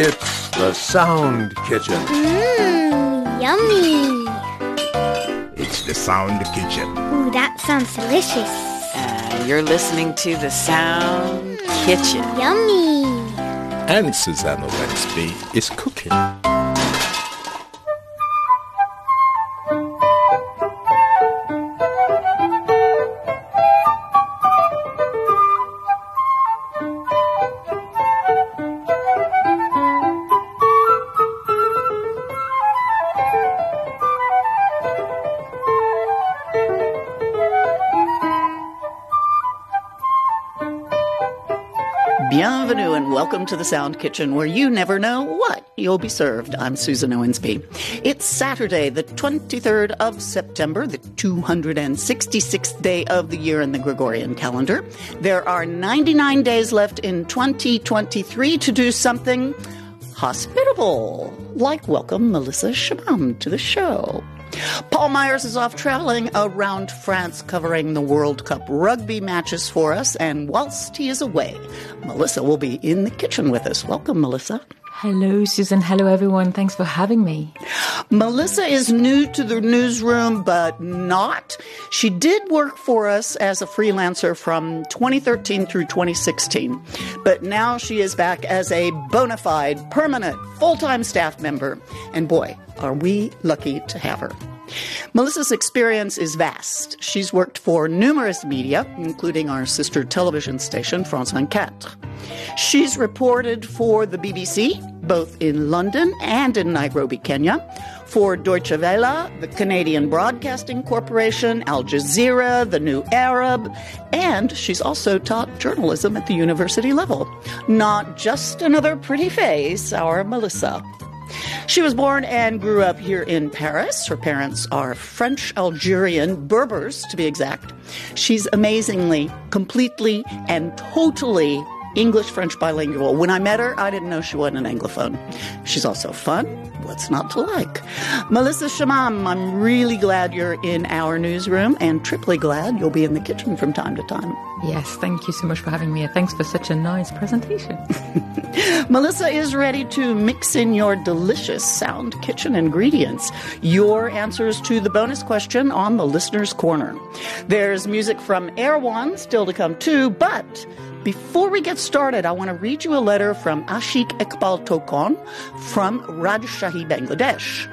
It's the Sound Kitchen. Mmm, yummy. It's the Sound Kitchen. Ooh, that sounds delicious. Uh, you're listening to the Sound Kitchen. Yummy. And Susan Owensby is cooking. Bienvenue and welcome to the Sound Kitchen where you never know what you'll be served. I'm Susan Owensby. It's Saturday, the 23rd of September, the 266th day of the year in the Gregorian calendar. There are 99 days left in 2023 to do something hospitable, like welcome Melissa Chemam to the show. Paul Myers is off traveling around France covering the World Cup rugby matches for us, and whilst he is away, Melissa will be in the kitchen with us. Welcome, Melissa. Hello, Susan. Hello, everyone. Thanks for having me. Melissa is new to the newsroom, but not. She did work for us as a freelancer from 2013 through 2016, but now she is back as a bona fide, permanent, full time staff member. And boy, are we lucky to have her. Melissa's experience is vast. She's worked for numerous media, including our sister television station, France 24. She's reported for the BBC, both in London and in Nairobi, Kenya, for Deutsche Welle, the Canadian Broadcasting Corporation, Al Jazeera, The New Arab, and she's also taught journalism at the university level. Not just another pretty face, our Melissa. She was born and grew up here in Paris. Her parents are French Algerian Berbers, to be exact. She's amazingly, completely, and totally English French bilingual. When I met her, I didn't know she wasn't an Anglophone. She's also fun. What's not to like? Melissa Chemam, I'm really glad you're in our newsroom and triply glad you'll be in the kitchen from time to time. Yes, thank you so much for having me. and Thanks for such a nice presentation. Melissa is ready to mix in your delicious sound kitchen ingredients. Your answers to the bonus question on the listener's corner. There's music from Erwan still to come too, but before we get started, I want to read you a letter from Ashik Eqbal Tokon from Rajshahi, Bangladesh.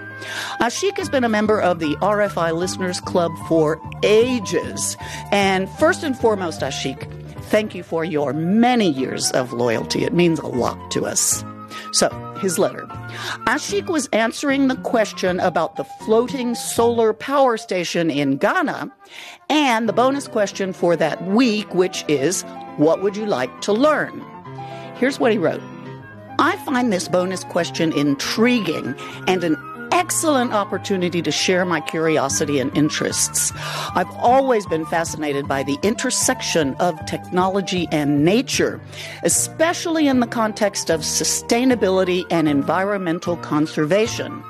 Ashik has been a member of the RFI Listeners Club for ages. And first and foremost, Ashik, thank you for your many years of loyalty. It means a lot to us. So, his letter. Ashik was answering the question about the floating solar power station in Ghana and the bonus question for that week, which is what would you like to learn? Here's what he wrote I find this bonus question intriguing and an excellent opportunity to share my curiosity and interests. I've always been fascinated by the intersection of technology and nature, especially in the context of sustainability and environmental conservation.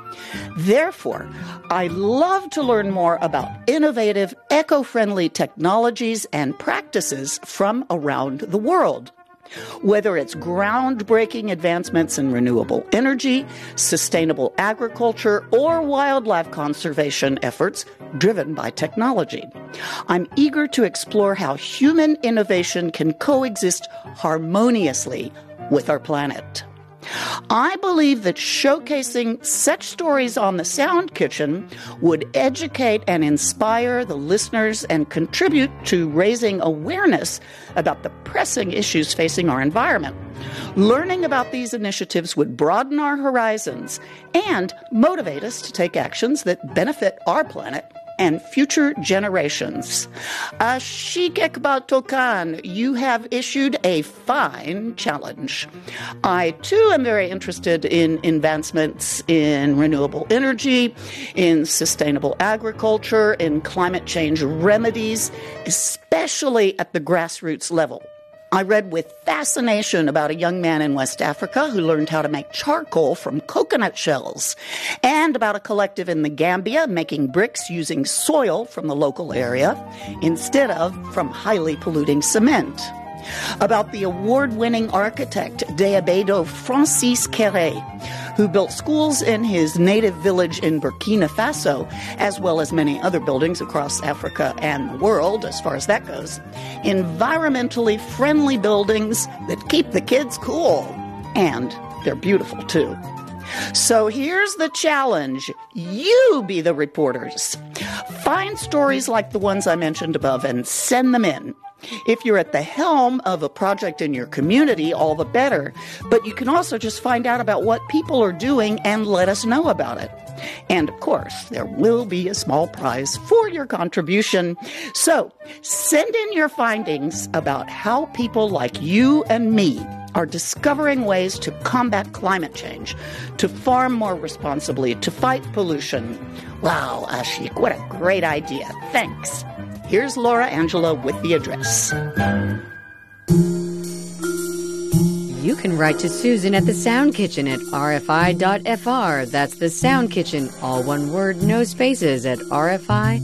Therefore, I love to learn more about innovative, eco friendly technologies and practices from around the world. Whether it's groundbreaking advancements in renewable energy, sustainable agriculture, or wildlife conservation efforts driven by technology. I'm eager to explore how human innovation can coexist harmoniously with our planet. I believe that showcasing such stories on the Sound Kitchen would educate and inspire the listeners and contribute to raising awareness about the pressing issues facing our environment. Learning about these initiatives would broaden our horizons and motivate us to take actions that benefit our planet and future generations. Ashik Eqbal Tokon, you have issued a fine challenge. I too am very interested in advancements in renewable energy, in sustainable agriculture, in climate change remedies, especially at the grassroots level. I read with fascination about a young man in West Africa who learned how to make charcoal from coconut shells, and about a collective in the Gambia making bricks using soil from the local area instead of from highly polluting cement. about the award winning architect Diébédo Francis Kéré, who built schools in his native village in Burkina Faso, as well as many other buildings across Africa and the world, as far as that goes. Environmentally friendly buildings that keep the kids cool. And they're beautiful too. So here's the challenge. You be the reporters. Find stories like the ones I mentioned above and send them in. If you're at the helm of a project in your community, all the better. But you can also just find out about what people are doing and let us know about it. And of course, there will be a small prize for your contribution. So send in your findings about how people like you and me are discovering ways to combat climate change, to farm more responsibly, to fight pollution. Wow, Ashik, what a great idea. Thanks. Here's Laura Angela with the address. You can write to Susan at the Sound Kitchen at rfi.fr. That's the Sound Kitchen, all one word, no spaces, at rfi.fr.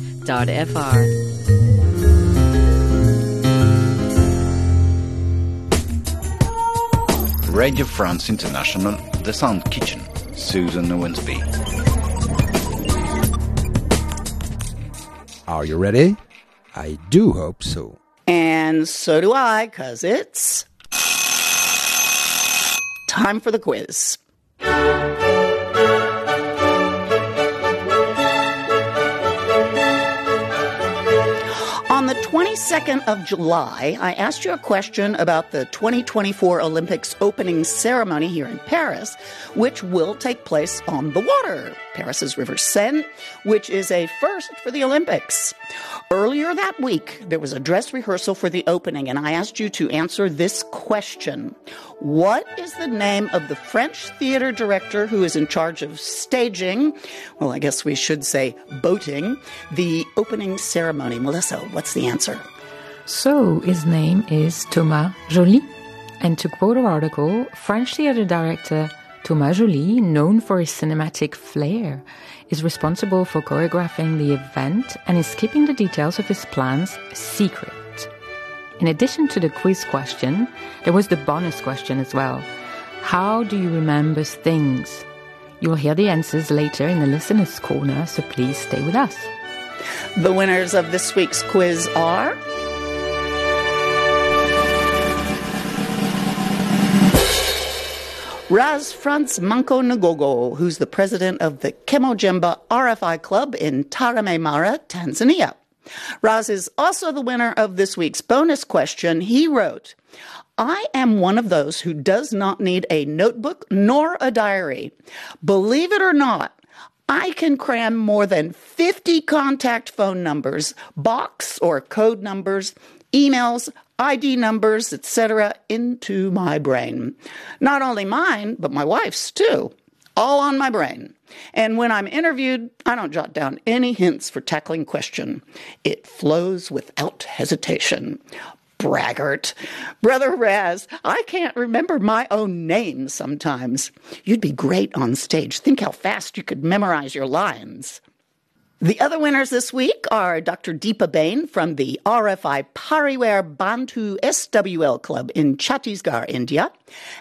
Radio France International, The Sound Kitchen, Susan Owensby. Are you ready? I do hope so. And so do I, because it's time for the quiz. 22nd of July, I asked you a question about the 2024 Olympics opening ceremony here in Paris, which will take place on the water, Paris's River Seine, which is a first for the Olympics. Earlier that week, there was a dress rehearsal for the opening, and I asked you to answer this question. What is the name of the French theater director who is in charge of staging, well, I guess we should say boating, the opening ceremony? Melissa, what's the answer? So his name is Thomas Joly. And to quote our article, French theater director Thomas Joly, known for his cinematic flair, is responsible for choreographing the event and is keeping the details of his plans secret. In addition to the quiz question, there was the bonus question as well. How do you remember things? You'll hear the answers later in the listener's corner, so please stay with us. The winners of this week's quiz are. Raz Franz Manco Ngogo, who's the president of the Kemojemba RFI Club in Tarime Mara, Tanzania. Raz is also the winner of this week's bonus question. He wrote, I am one of those who does not need a notebook nor a diary. Believe it or not, I can cram more than 50 contact phone numbers, box or code numbers, emails, ID numbers, etc., into my brain. Not only mine, but my wife's too. All on my brain. And when I'm interviewed, I don't jot down any hints for tackling question. It flows without hesitation. Braggart. Brother Raz, I can't remember my own name sometimes. You'd be great on stage. Think how fast you could memorize your lines. The other winners this week are Dr. Deepa Bain from the RFI Pariware Bantu SWL Club in Chhattisgarh, India,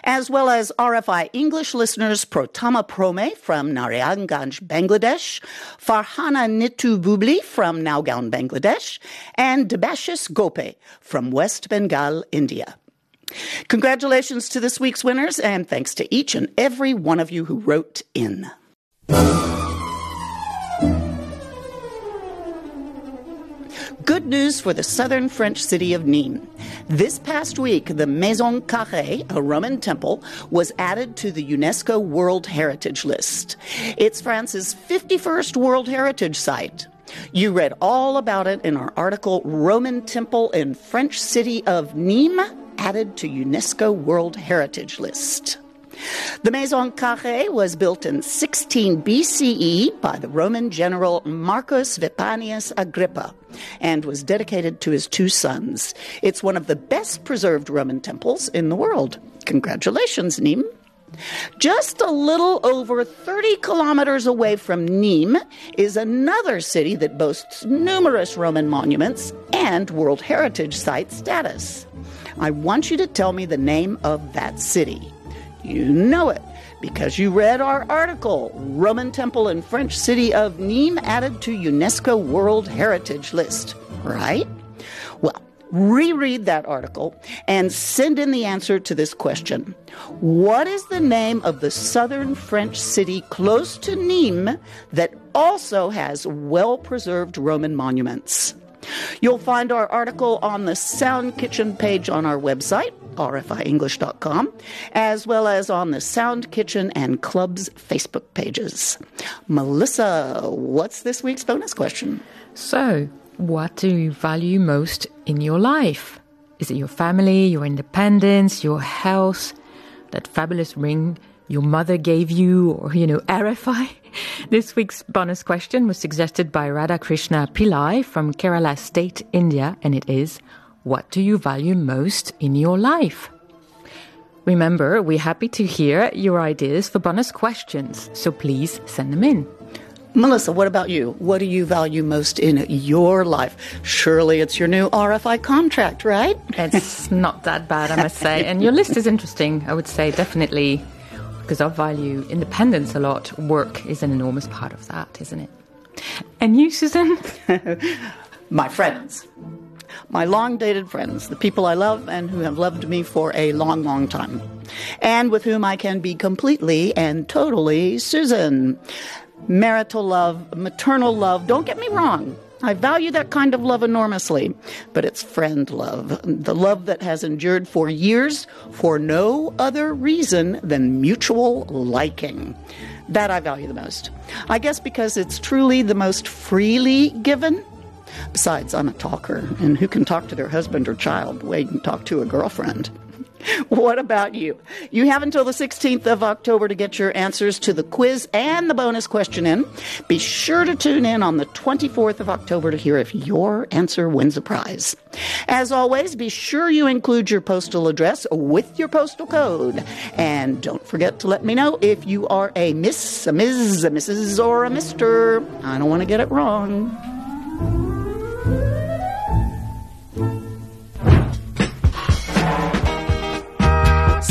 as well as RFI English listeners Protama Prome from Narayanganj, Bangladesh, Farhana Nitu Bubli from Naugaon, Bangladesh, and Debashis Gope from West Bengal, India. Congratulations to this week's winners, and thanks to each and every one of you who wrote in. Good news for the southern French city of Nîmes. This past week, the Maison Carrée, a Roman temple, was added to the UNESCO World Heritage List. It's France's 51st World Heritage Site. You read all about it in our article Roman Temple in French City of Nîmes, added to UNESCO World Heritage List. The Maison Carrée was built in 16 BCE by the Roman general Marcus Vipsanius Agrippa and was dedicated to his two sons. It's one of the best preserved Roman temples in the world. Congratulations, Nîmes. Just a little over 30 kilometers away from Nîmes is another city that boasts numerous Roman monuments and World Heritage Site status. I want you to tell me the name of that city. You know it because you read our article Roman Temple and French City of Nîmes added to UNESCO World Heritage List, right? Well, reread that article and send in the answer to this question What is the name of the southern French city close to Nîmes that also has well preserved Roman monuments? You'll find our article on the Sound Kitchen page on our website, rfienglish.com, as well as on the Sound Kitchen and Club's Facebook pages. Melissa, what's this week's bonus question? So, what do you value most in your life? Is it your family, your independence, your health, that fabulous ring your mother gave you, or, you know, RFI? This week's bonus question was suggested by Radhakrishna Pillai from Kerala State, India, and it is What do you value most in your life? Remember, we're happy to hear your ideas for bonus questions, so please send them in. Melissa, what about you? What do you value most in your life? Surely it's your new RFI contract, right? It's not that bad, I must say. And your list is interesting, I would say, definitely, because I value independence a lot. Work is an enormous part of that, isn't it? And you, Susan? My friends. My long dated friends, the people I love and who have loved me for a long, long time, and with whom I can be completely and totally Susan. Marital love, maternal love, don't get me wrong. I value that kind of love enormously, but it's friend love, the love that has endured for years for no other reason than mutual liking. That I value the most. I guess because it's truly the most freely given. Besides, I'm a talker, and who can talk to their husband or child the way you can talk to a girlfriend? What about you? You have until the 16th of October to get your answers to the quiz and the bonus question in. Be sure to tune in on the 24th of October to hear if your answer wins a prize. As always, be sure you include your postal address with your postal code. And don't forget to let me know if you are a Miss, a Ms., a Mrs., or a Mr. I don't want to get it wrong.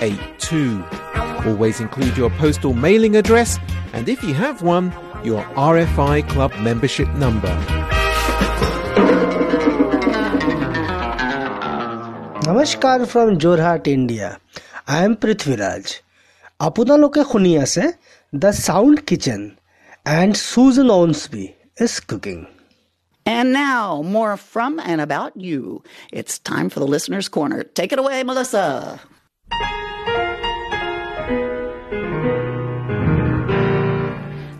9682. Always include your postal mailing address and if you have one, your RFI Club membership number. নমস্কাৰ from Jorhat India I am Prithviraj আপোনালোকে শুনি আছে the চাউণ্ড kitchen and চুজন অউন্সবি is cooking And now, more from and about you. It's time for the Listener's Corner. Take it away, Melissa.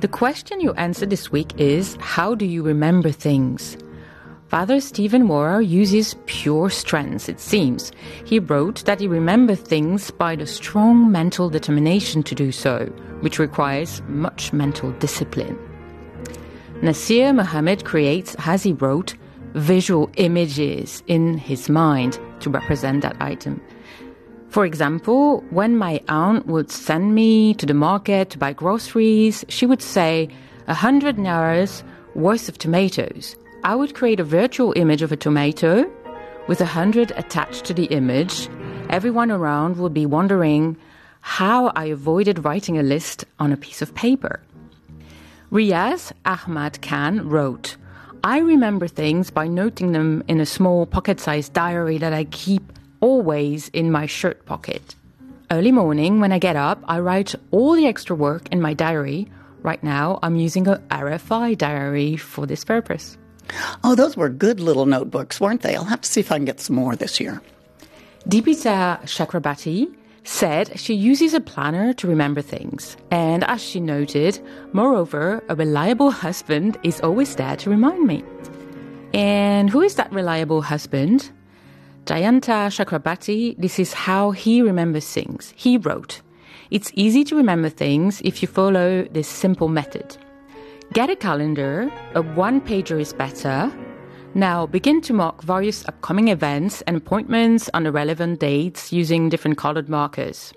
The question you answer this week is How do you remember things? Father Stephen Moore uses pure strength, it seems. He wrote that he remembers things by the strong mental determination to do so, which requires much mental discipline. Nasir Muhammad creates, as he wrote, visual images in his mind to represent that item. For example, when my aunt would send me to the market to buy groceries, she would say, a hundred naras worth of tomatoes. I would create a virtual image of a tomato with a hundred attached to the image. Everyone around would be wondering how I avoided writing a list on a piece of paper. Riaz Ahmad Khan wrote, I remember things by noting them in a small pocket sized diary that I keep always in my shirt pocket. Early morning, when I get up, I write all the extra work in my diary. Right now, I'm using a RFI diary for this purpose. Oh, those were good little notebooks, weren't they? I'll have to see if I can get some more this year. Deepika Chakrabarti said she uses a planner to remember things. And as she noted, moreover, a reliable husband is always there to remind me. And who is that reliable husband? Jayanta Chakrabarti, this is how he remembers things. He wrote, It's easy to remember things if you follow this simple method. Get a calendar, a one pager is better. Now begin to mark various upcoming events and appointments on the relevant dates using different colored markers.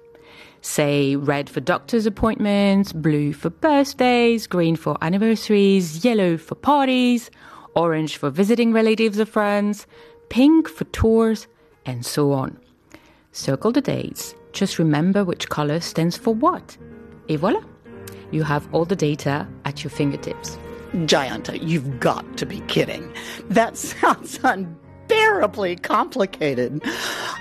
Say red for doctor's appointments, blue for birthdays, green for anniversaries, yellow for parties, orange for visiting relatives or friends, pink for tours, and so on. Circle the dates. Just remember which color stands for what. Et voila! You have all the data at your fingertips. Jayanta, you've got to be kidding. That sounds unbearably complicated.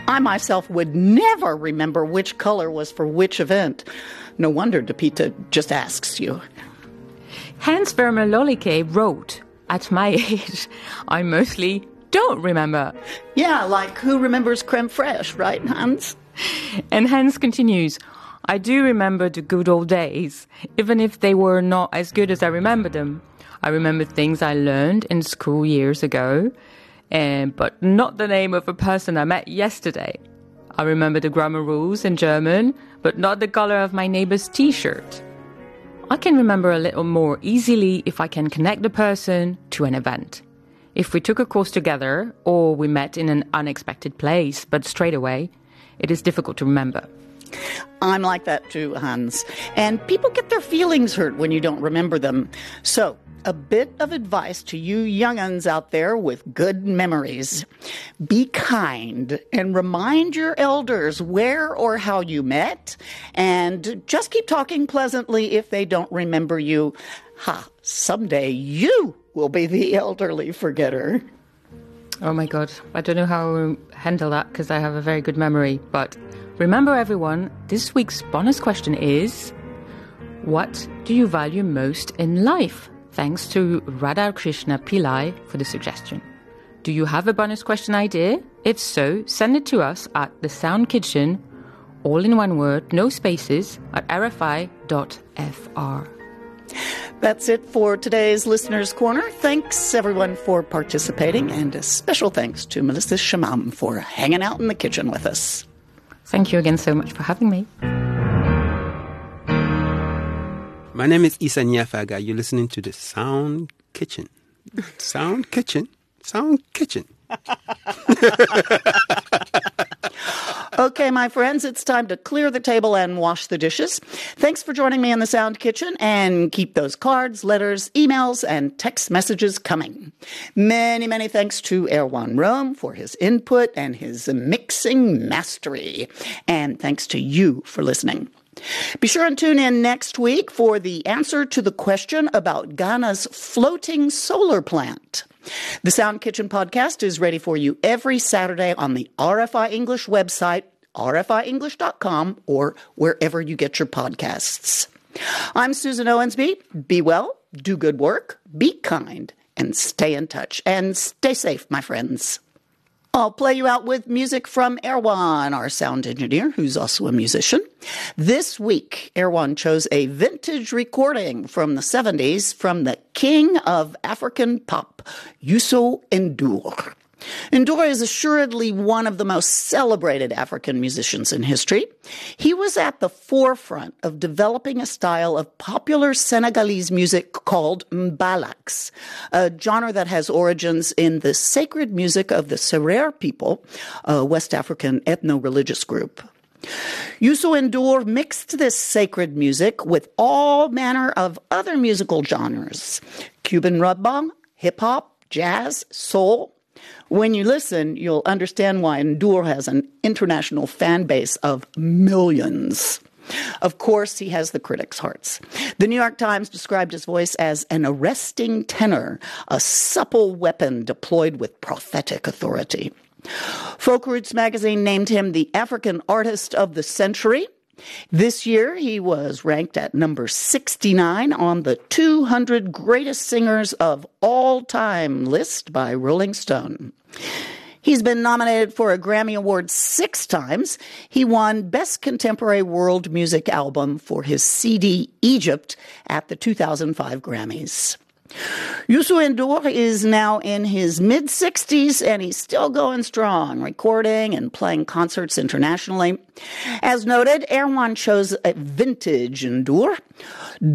I myself would never remember which color was for which event. No wonder Deepika just asks you. Hans Verner Lollike wrote, At my age, I mostly don't remember. Yeah, like who remembers creme fraiche, right, Hans? And Hans continues, I do remember the good old days, even if they were not as good as I remember them. I remember things I learned in school years ago, and but not the name of a person I met yesterday. I remember the grammar rules in German, but not the color of my neighbor's t-shirt. I can remember a little more easily if I can connect the person to an event. If we took a course together or we met in an unexpected place, but straight away, it is difficult to remember. I'm like that too, Hans. And people get their feelings hurt when you don't remember them. So, a bit of advice to you younguns out there with good memories. Be kind and remind your elders where or how you met, and just keep talking pleasantly if they don't remember you. Ha, someday you will be the elderly forgetter. Oh my god, I don't know how to handle that because I have a very good memory. But remember, everyone, this week's bonus question is What do you value most in life? Thanks to Radha Krishna Pillai for the suggestion. Do you have a bonus question idea? If so, send it to us at the Sound Kitchen, all in one word, no spaces, at rfi.fr. That's it for today's Listener's Corner. Thanks everyone for participating, and a special thanks to Melissa Chemam for hanging out in the kitchen with us. Thank you again so much for having me. My name is Isa Nyafaga. You're listening to the Sound Kitchen. Sound Kitchen. Sound Kitchen. Okay, my friends, it's time to clear the table and wash the dishes. Thanks for joining me in the Sound Kitchen and keep those cards, letters, emails, and text messages coming. Many, many thanks to Erwan Rome for his input and his mixing mastery. And thanks to you for listening. Be sure and tune in next week for the answer to the question about Ghana's floating solar plant. The Sound Kitchen podcast is ready for you every Saturday on the RFI English website, rfienglish.com, or wherever you get your podcasts. I'm Susan Owensby. Be well, do good work, be kind, and stay in touch. And stay safe, my friends. I'll play you out with music from Erwan, our sound engineer, who's also a musician. This week, Erwan chose a vintage recording from the 70s from the king of African pop, Youssou N'Dour. N'Dour is assuredly one of the most celebrated African musicians in history. He was at the forefront of developing a style of popular Senegalese music called mbalax, a genre that has origins in the sacred music of the Serer people, a West African ethno-religious group. Youssou N'Dour mixed this sacred music with all manner of other musical genres Cuban rumba, hip hop, jazz, soul. When you listen, you'll understand why N'Dour has an international fan base of millions. Of course, he has the critics' hearts. The New York Times described his voice as an arresting tenor, a supple weapon deployed with prophetic authority. Folk Roots magazine named him the African Artist of the Century. This year, he was ranked at number 69 on the 200 greatest singers of all time list by Rolling Stone. He's been nominated for a Grammy Award six times. He won Best Contemporary World Music Album for his CD Egypt at the 2005 Grammys. Youssou N'Dour is now in his mid 60s and he's still going strong, recording and playing concerts internationally. As noted, Erwan chose a vintage N'Dour,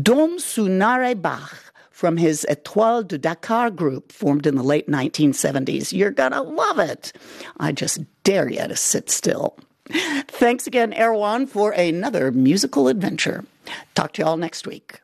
Dom Sunare Bach from his Etoile du Dakar group formed in the late 1970s. You're gonna love it. I just dare you to sit still. Thanks again, Erwan, for another musical adventure. Talk to you all next week.